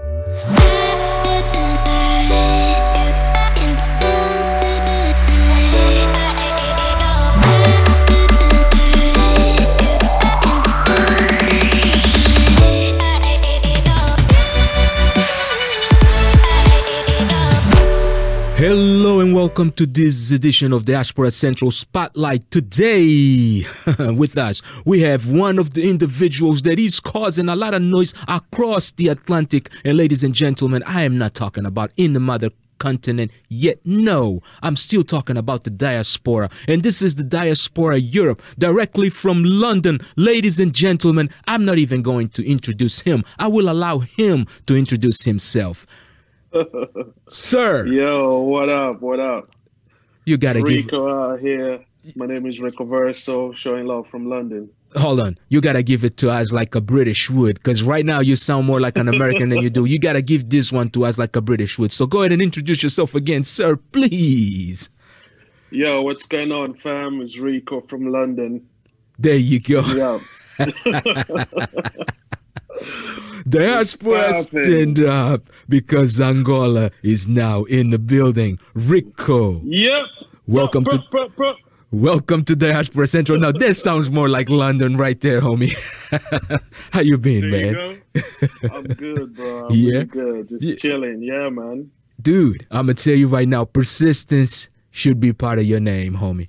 Hello and welcome to this edition of the Diaspora Central Spotlight. Today, with us, we have one of the individuals that is causing a lot of noise across the Atlantic. And ladies and gentlemen, I am not talking about in the mother continent yet. No, I'm still talking about the diaspora. And this is the diaspora Europe, directly from London. Ladies and gentlemen, I'm not even going to introduce him. I will allow him to introduce himself. Sir, Yo, what up? What up? you gotta give. Rico out here. My name is Rico Verso, showing love from London. Hold on, you gotta give it to us like a British would, because right now you sound more like an American than you do. You gotta give this one to us like a British would. So go ahead and introduce yourself again, sir, please. Yo, what's going on, fam? It's Rico from London. There you go. Yeah. Diaspora stand up because Angola is now in the building. Rico, Yep. Welcome to- bro. welcome to Diaspora Central. Now this sounds more like London right there, homie. How you been, There man? you. I'm good, bro. I'm Yeah? good. Just Yeah. chilling. Yeah, man. Dude, I'm gonna tell you right now, persistence should be part of your name, homie.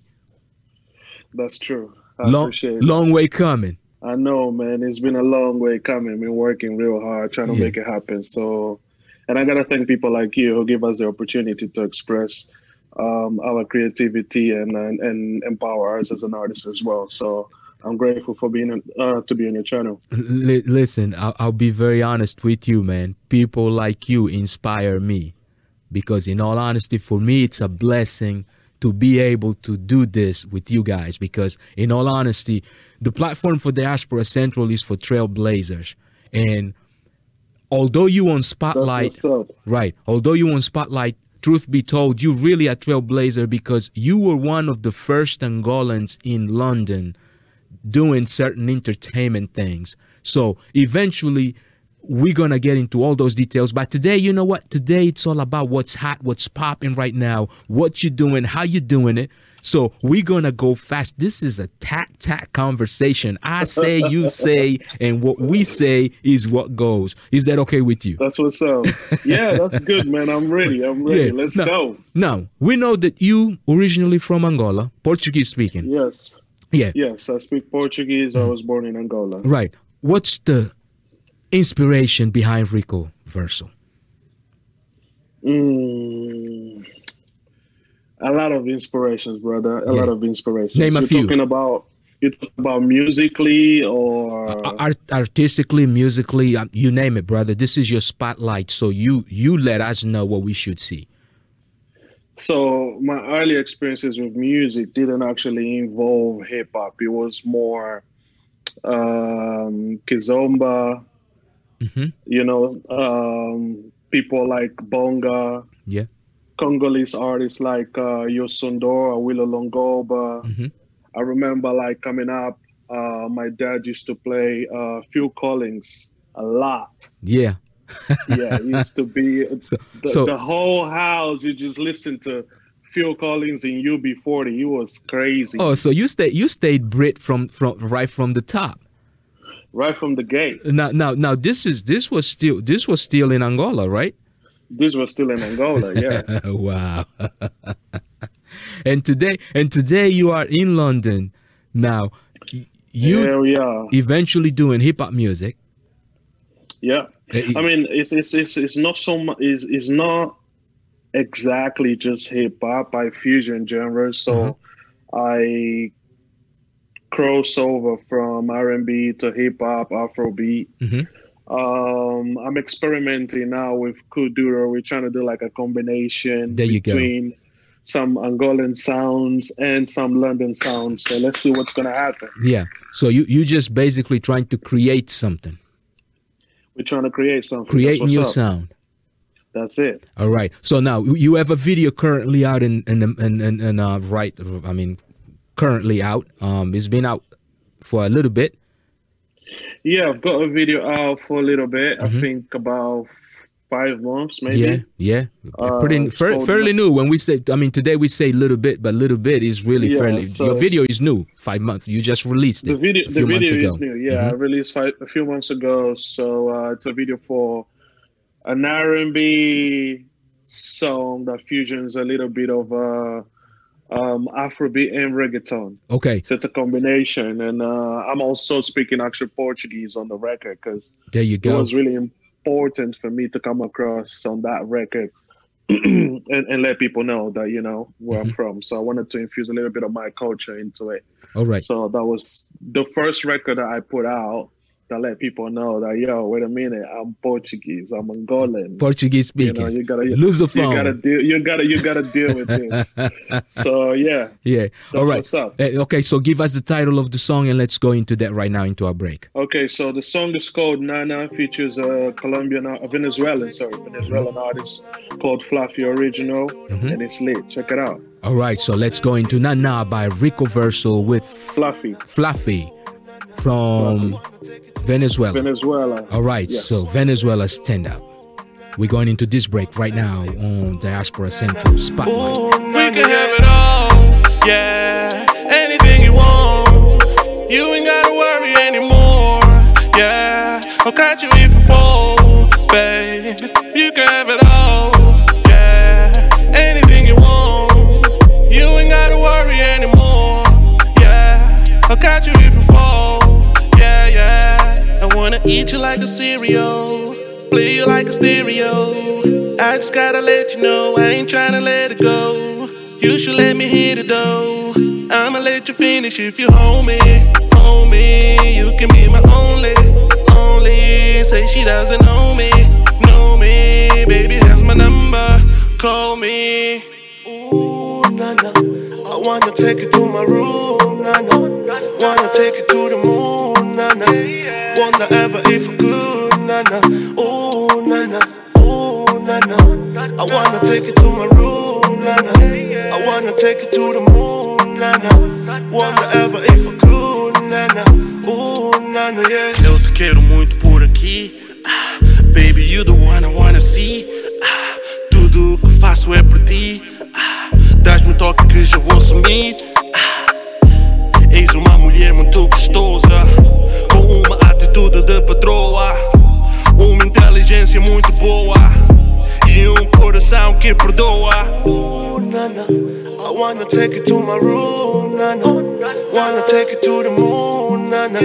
That's true. I Long, appreciate it. long way coming. I know, man. It's been a long way coming. Been working real hard trying to Yeah. make it happen. So, and I gotta thank people like you who give us the opportunity to express um, our creativity and, and and empower us as an artist as well. So, I'm grateful for being uh, to be on your channel. Li- listen, I'll, I'll be very honest with you, man. People like you inspire me because, in all honesty, for me, it's a blessing to be able to do this with you guys. Because, in all honesty, the platform for Diaspora Central is for trailblazers. And although you on Spotlight. Right. Although you on Spotlight, truth be told, you really a trailblazer because you were one of the first Angolans in London doing certain entertainment things. So eventually, we're gonna get into all those details. But today, you know what? Today it's all about what's hot, what's popping right now, what you're doing, how you're doing it. So we're gonna go fast. This is a tat tat conversation. I say, you say, and what we say is what goes. Is that okay with you? That's what's up. yeah, that's good, man. I'm ready. I'm ready. Yeah, Let's no. go. Now, we know that you originally from Angola, Portuguese speaking. Yes. Yeah. Yes, I speak Portuguese. I mm. was born in Angola. Right. What's the inspiration behind Rico Verso? Mm, a lot of inspirations, brother. A Yeah. lot of inspirations. Name a You're few. Talking about you talking about musically or Art, artistically, musically, um, you name it, brother. This is your spotlight, so you you let us know what we should see. so my early experiences with music didn't actually involve hip hop. It was more um, kizomba. Hmm You know, um, people like bonga. Yeah. Congolese artists like uh, Youssou N'Dour, Awilo Longomba. hmm I remember like coming up, uh, my dad used to play uh, Phil Collins a lot. Yeah. Yeah, it used to be So, the, so the whole house. You just listen to Phil Collins in UB40. It was crazy oh, so you stayed you stayed Brit from from right from the top. Right from the gate. Now now now this is this was still this was still in Angola, right? This was still in Angola. Yeah, wow. and today and today you are in London. Now you here we are. eventually doing hip hop music. Yeah. Uh, I mean, it's it's it's, it's not so much. It's, it's not exactly just hip hop. I fusion genres, so Uh-huh. I cross over from R and B to hip hop, Afrobeat. Mhm. Um, I'm experimenting now with Kuduro. We're trying to do like a combination you go. between some Angolan sounds and some London sounds. So let's see what's gonna happen. Yeah. So you you just basically trying to create something, We're trying to create something. Creating your up. sound. That's it. All right. So now you have a video currently out in in in, in, in uh, right. I mean, currently out. Um, it's been out for a little bit. Yeah, I've got a video out for a little bit. Mm-hmm. I think about five months, maybe. Yeah, yeah. Uh, Pretty fa- fairly new. When we say, I mean, today we say little bit, but little bit is really yeah, fairly. So your video is new. Five months. You just released it. The video, the video is new. Yeah, mm-hmm. I released five, a few months ago. So uh, it's a video for an R&B song that fusions a little bit of uh, um, Afrobeat and reggaeton. Okay. So it's a combination, and uh, I'm also speaking actual Portuguese on the record because there you go. It was really important for me to come across on that record and, and, let people know that you know where mm-hmm. I'm from. So I wanted to infuse a little bit of my culture into it. All right. So that was the first record that I put out that let people know that yo, wait a minute, I'm Portuguese, I'm Angolan, Portuguese speaking. You, know, you gotta lose a phone. You gotta deal. You gotta you gotta deal with this. so yeah, yeah. All right. Eh, okay, so give us the title of the song and let's go into that right now into our break. Okay, so the song is called Nana, features a Colombian, a Venezuelan, sorry, Venezuelan artist called Fluffy Original, mm-hmm. and it's lit. Check it out. All right, so let's go into Nana by Rico Verso with Fluffy. Fluffy from Venezuela. Venezuela. All right, yes. so Venezuela stand up. We're going into this break right now on Diaspora Central Spotlight. Ooh, we can have it all, yeah. Anything you want, you ain't gotta worry anymore, yeah. I'll catch you eat you like a cereal, play you like a stereo. I just gotta let you know I ain't tryna let it go. You should let me hit it though. I'ma let you finish if you hold me, hold me. You can be my only, only. Say she doesn't know me, know me. Baby has my number, call me. I wanna take you to my room, nah. Wanna take you to the moon, nah. Wonder ever if I could, na na. Ooh, na na. Ooh, na na. I wanna take you to my room, na na. I wanna take you to the moon, na na. Wonder ever if I could, na na. Ooh, na na, yeah. Eu te quero muito por aqui. Ah, baby, you the one I wanna see. Ah, tudo que faço é por ti. Dás-me toque que já vou sumir. Ah, eis uma mulher muito gostosa atitude de patroa, uma inteligência muito boa e um coração que perdoa. Ooh, nana, I wanna take you to my room, nana. Wanna take you to the moon, nana.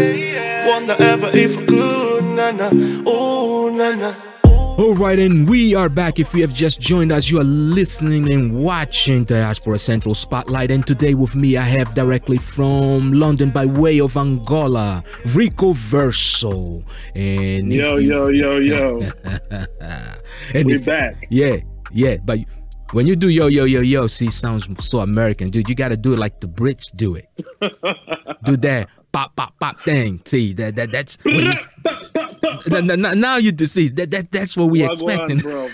Wonder ever if I could, nana. Ooh, nana. Alright, and we are back. If you have just joined us, you are listening and watching Diaspora Central Spotlight. And today with me, I have directly from London by way of Angola, Rico Verso. And yo, you... yo, yo, yo. and we're back. Yeah, yeah. But when you do yo, yo, yo, yo, see, sounds so American, dude. You got to do it like the Brits do it. do that pop, pop, pop thing. See, that, that that's. You, now you see that, that that's what we expecting. One,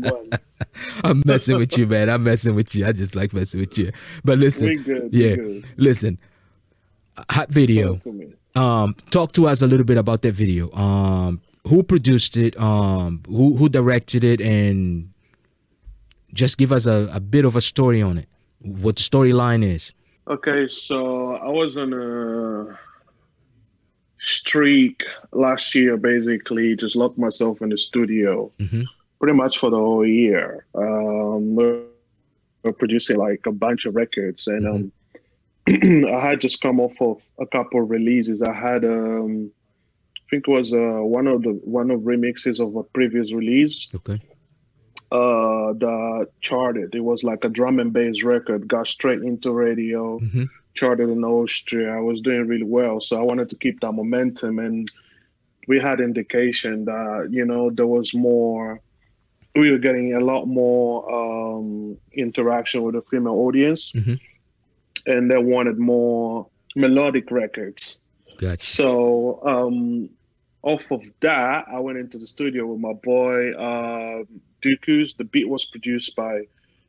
one, I'm messing with you, man. I'm messing with you. I just like messing with you. But listen, good, yeah, listen. Hot video. Talk um, talk to us a little bit about that video. Um, who produced it? Um, who who directed it? And just give us a, a bit of a story on it. What the storyline is. Okay, so I was on a streak last year, basically, just locked myself in the studio mm-hmm. pretty much for the whole year. Um, we're producing like a bunch of records, and mm-hmm. um, I had just come off of a couple of releases. I had, um, I think it was uh, one of the one of remixes of a previous release. Okay uh, that charted. It was like a drum and bass record, got straight into radio, mm-hmm. charted in Austria. I was doing really well, so I wanted to keep that momentum. And we had indication that you know there was more. We were getting a lot more um, interaction with the female audience, mm-hmm. and they wanted more melodic records. Gotcha. So um, off of that, I went into the studio with my boy. Uh, Dooku's. The beat was produced by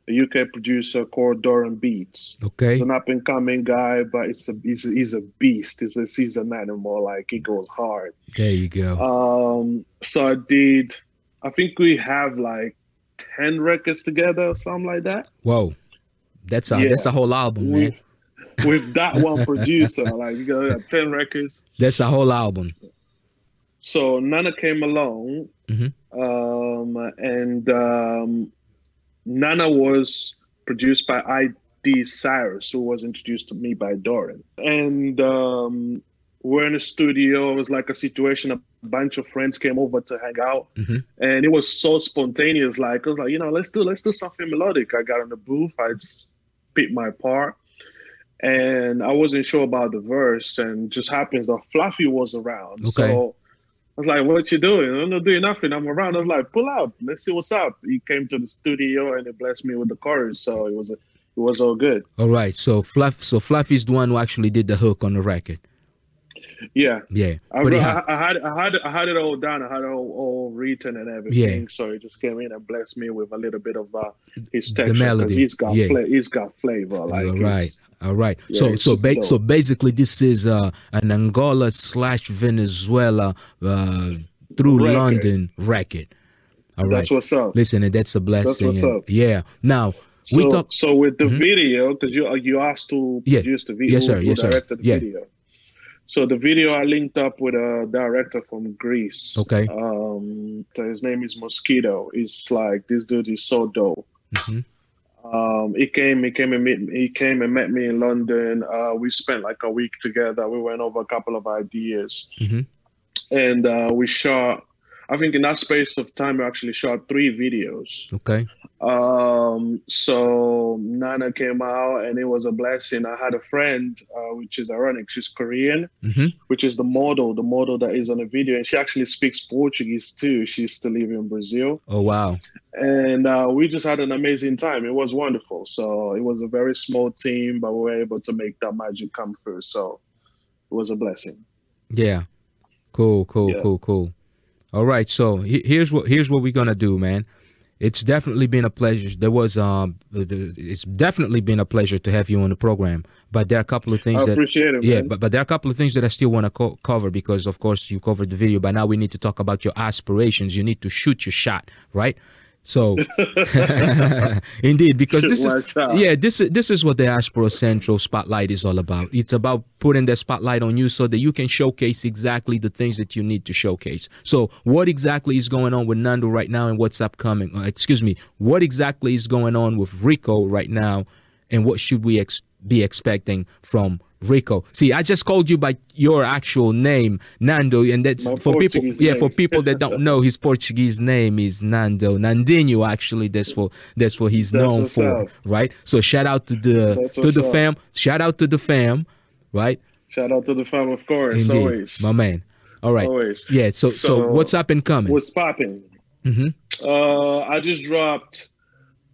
a UK producer called Doran Beats. Okay. He's an up and coming guy, but it's a he's a, he's a beast. He's a seasoned animal. Like he goes hard. There you go. Um, so I did. I think we have like ten records together or something like that. Whoa. That's a Yeah. that's a whole album, man. With, with that one producer, like you got ten records. That's a whole album. So Nana came along, Mhm. Um, and um, Nana was produced by ID Cyrus, who was introduced to me by Doran. And um, we're in a studio. It was like a situation. A bunch of friends came over to hang out, Mhm. and it was so spontaneous. Like I was like, you know, let's do let's do something melodic. I got in the booth. I spit my part. And I wasn't sure about the verse, and just happens that Fluffy was around. Okay. So I was like, "What you doing?" I'm not doing nothing. I'm around. I was like, "Pull up. Let's see what's up." He came to the studio and he blessed me with the chorus, so it was it was all good. All right. So Fluff so Fluffy's the one who actually did the hook on the record. Yeah, Yeah. I, I. I had I had I had it all done. I had it all, all written and everything. Yeah. So he just came in and blessed me with a little bit of uh, his texture because melody, he's got yeah. fla- he's got flavor. Like All right. All right. Yeah, so so ba- so basically this is uh, an Angola slash Venezuela uh, through Record. London record. All right. That's what's up. Listen, and that's a blessing. what's and- up. Yeah. Now So, we talk. so with the Mhm. video, because you you asked to Yeah. produce the video, Yes, sir. Yes, sir. directed the Yeah. video. So the video, I linked up with a director from Greece. Okay. Um, his name is Mosquito. It's like this dude is so dope. Mhm. Um, he came, he came and met, he came and met me in London. Uh, we spent like a week together. We went over a couple of ideas, Mhm. and uh, we shot. I think in that space of time, we actually shot three videos. Okay. Um, so Nana came out and it was a blessing. I had a friend, uh, which is ironic. She's Korean, hmm which is the model, the model that is on the video. And she actually speaks Portuguese too. She used to live in Brazil. Oh wow. And uh, we just had an amazing time. It was wonderful. So it was a very small team, but we were able to make that magic come through. So it was a blessing. Yeah. Cool, cool, Yeah. cool, cool. All right, so he- here's what here's what we're gonna do, man. It's definitely been a pleasure. There was um, it's definitely been a pleasure to have you on the program. But there are a couple of things I that appreciate it. yeah, man. but but there are a couple of things that I still want to co- cover because of course you covered the video. But now we need to talk about your aspirations. You need to shoot your shot, right? So, indeed, because this is shot. yeah, this is this is what the Diaspora Central Spotlight is all about. It's about putting the spotlight on you so that you can showcase exactly the things that you need to showcase. So, what exactly is going on with Nando right now, and what's upcoming? Uh, excuse me, what exactly is going on with Rico right now, and what should we ex- be expecting from Rico? See, I just called you by your actual name, Nando, and that's My for people. Portuguese Yeah, for people that don't know, his Portuguese name is Nando Nandinho. Actually, that's for that's what he's That's known for, up. right? So shout out to the to the up. fam. Shout out to the fam, right? Shout out to the fam, of course. Indeed, Always. my man. All right, Always. yeah. So, so So, what's up and coming? What's popping? hmm Uh, I just dropped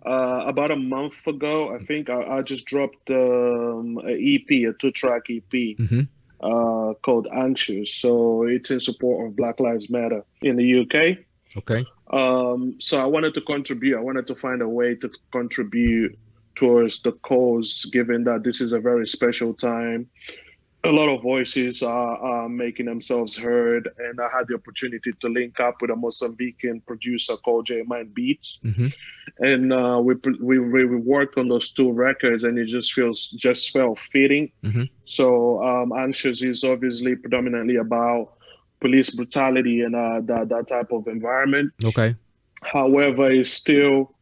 uh, about a month ago. I think I, I just dropped um, an EP, a two-track EP hmm uh, called "Anxious." So it's in support of Black Lives Matter in the UK. Okay. Um, so I wanted to contribute. I wanted to find a way to contribute towards the cause, given that this is a very special time. A lot of voices are, are making themselves heard, and I had the opportunity to link up with a Mozambican producer called J Mind Beats, hmm and uh, we, we we worked on those two records, and it just feels just felt fitting. Mhm. So um, Anxious is obviously predominantly about police brutality and uh, that that type of environment. Okay. However, it's still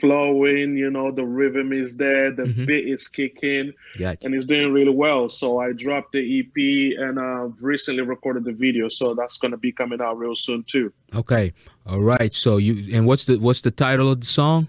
flowing. You know, the rhythm is there, the Mhm. beat is kicking, Gotcha. and it's doing really well. So I dropped the EP and I've recently recorded the video, so that's gonna be coming out real soon too. Okay. All right. So you and what's the what's the title of the song?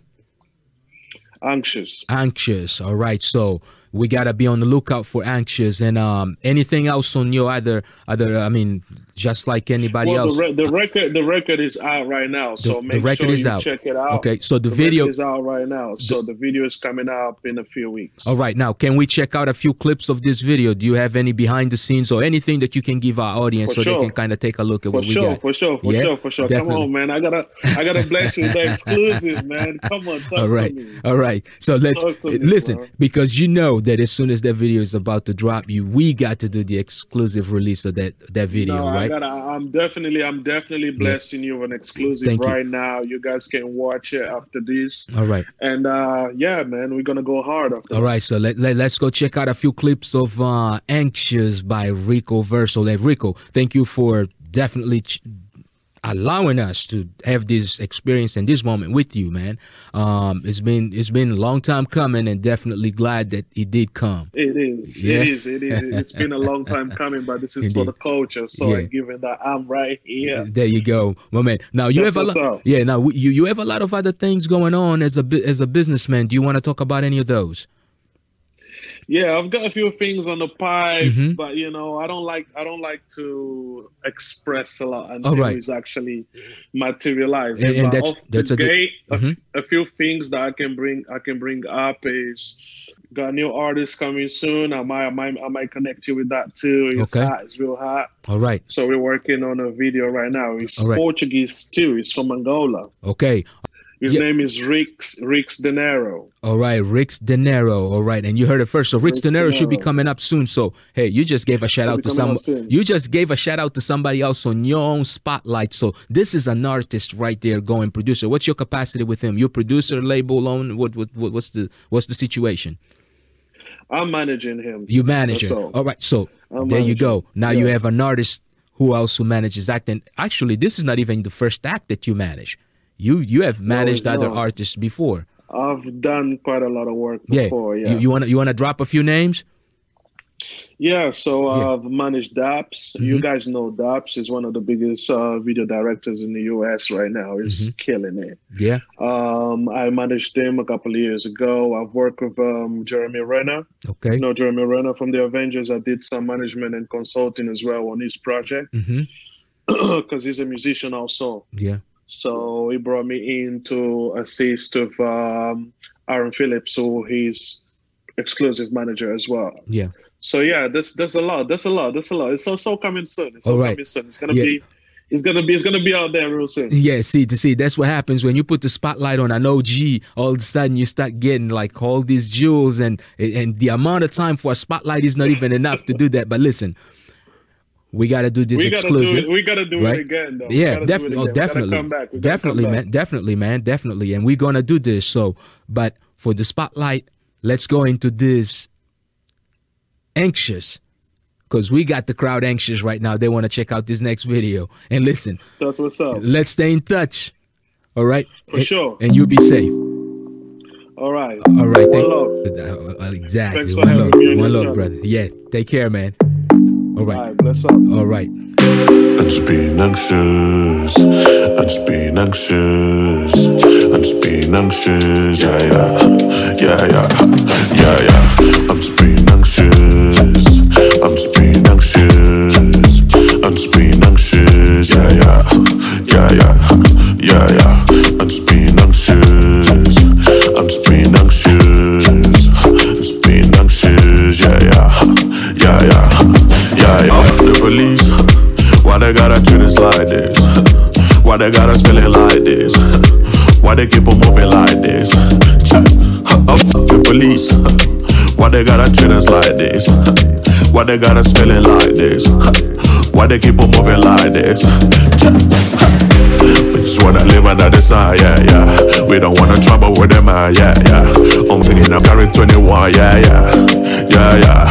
Anxious. Anxious. All right. So we gotta be on the lookout for anxious and um anything else on your either other I mean just like anybody well, else. The, re- the, record the record is out right now, so the, make the record sure is you out. check it out. Okay, so the, the video is out right now. So the, video is coming up in a few weeks. All right, now can we check out a few clips of this video? Do you have any behind the scenes or anything that you can give our audience For so sure. they can kind of take a look at For what sure, we got? for sure, for Yeah? sure, for sure. Definitely. Come on, man. I gotta I gotta bless you with the exclusive, man. Come on, talk All right, to me. all right. So let's me, listen bro. because you know that as soon as that video is about to drop, you we got to do the exclusive release of that that video, No, I right? gotta. I'm definitely, I'm definitely blessing you with an exclusive Thank you. right now. You guys can watch it after this, All right. and uh yeah, man, we're gonna go hard after. All right, so let, let, let's go check out a few clips of uh, Anxious by Rico Verso. Let Rico, thank you for definitely ch- allowing us to have this experience and this moment with you, man. Um, it's been it's been a long time coming and definitely glad that it did come. It is. Yeah. It is. It is. It's been a long time coming, but this is for the culture. So Yeah. Given that I'm right here. There you go, my man. Now you That's have a lot. Yeah, now you you have a lot of other things going on as a as a businessman. Do you want to talk about any of those? Yeah, I've got a few things on the pipe, Mhm. but you know, I don't like I don't like to express a lot until All right. it's actually materialized. And- and that's- that's a gate, a f- Mhm. a few things that I can bring I can bring up is got new artists coming soon. I might I might I might connect you with that too. It's Okay. hot, it's real hot. All right, So we're working on a video right now. It's All right. Portuguese too. It's from Angola. okay. His Yeah. name is Rix Rix Dinero. All right, Rick's Dinero. All right, and you heard it first. So Rick's Rick's Dinero should be coming up soon. So hey, you just gave a shout Should out to coming some. out. You just gave a shout out to somebody else on your own spotlight. So this is an artist right there, going producer. What's your capacity with him? Your producer, label, own. What, what, what what's the what's the situation? I'm managing him. You manage it. all. Right, so I'm there you go. Now you have an artist who also manages acting. Actually, this is not even the first act that you manage. You you have managed it's other not. artists before. I've done quite a lot of work before. Yeah. You, you wanna you wanna drop a few names? yeah. So uh, Yeah. Mm-hmm. I've managed Daps. You guys know Daps is one of the biggest uh, video directors in the US right now. He's Mm-hmm. killing it. Yeah. Um, I managed him a couple of years ago. I've worked with um, Jeremy Renner. Okay. You know Jeremy Renner from the Avengers. I did some management and consulting as well on his project Mm-hmm. because he's a musician also. Yeah. So he brought me in to assist with um, Aaron Phillips, who he's exclusive manager as well. Yeah. So yeah, there's there's a lot, there's a lot, there's a lot. It's also coming soon. It's all right. coming soon. It's gonna Yeah. be, it's gonna be, it's gonna be out there real soon. Yeah, see, to see, that's what happens when you put the spotlight on an OG. All of a sudden, you start getting like all these jewels, and and the amount of time for a spotlight is not even enough to do that. But listen, we got to do this We gotta exclusive. do it. We gotta do right? it again, though. Yeah, definitely. Oh, again. We gotta definitely. come back. We gotta Definitely, man. Definitely, man. Definitely. And we're gonna do this. So, but for the spotlight, let's go into this anxious. Because we got the crowd anxious right now. They want to check out this next video. And listen, That's what's up. let's stay in touch. All right? For And- sure. And you be safe. All right. All right. One thank- love. Exactly. One love. One love, brother. Yeah. Take care, man. All All right. right. Bless up. All right. I'm just being anxious. I'm just being anxious. I'm just being anxious. Yeah, yeah. Yeah, yeah. Yeah, yeah. I'm just being anxious. I'm just being anxious. Like this? Why they got us feeling like this? Why they keep on moving like this? Oh, fuck the police. Why they gotta treat us like this? Why they got us feeling like this? Why they keep on moving like this? We just wanna live under the sun, yeah, yeah. We don't wanna trouble with them, uh, yeah, yeah. I'm thinking I'm carrying 21, yeah, yeah. Yeah, yeah,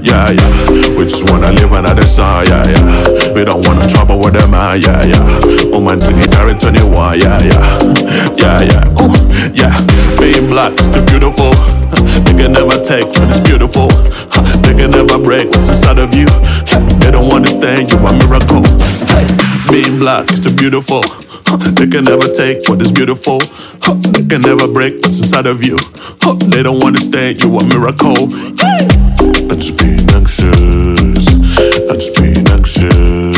yeah, yeah. We just wanna live under the sun, yeah, yeah. We don't wanna trouble with them, uh, yeah, yeah. I'm thinking carrying 21, yeah, yeah. Yeah, yeah, ooh, yeah. Being black is too beautiful. They can never take what is beautiful. They can never break what's inside of you. They don't understand you a miracle. Being black is too beautiful. They can never take what is beautiful. They can never break what's inside of you. They don't understand you a miracle. I'm just being anxious. I'm just being anxious.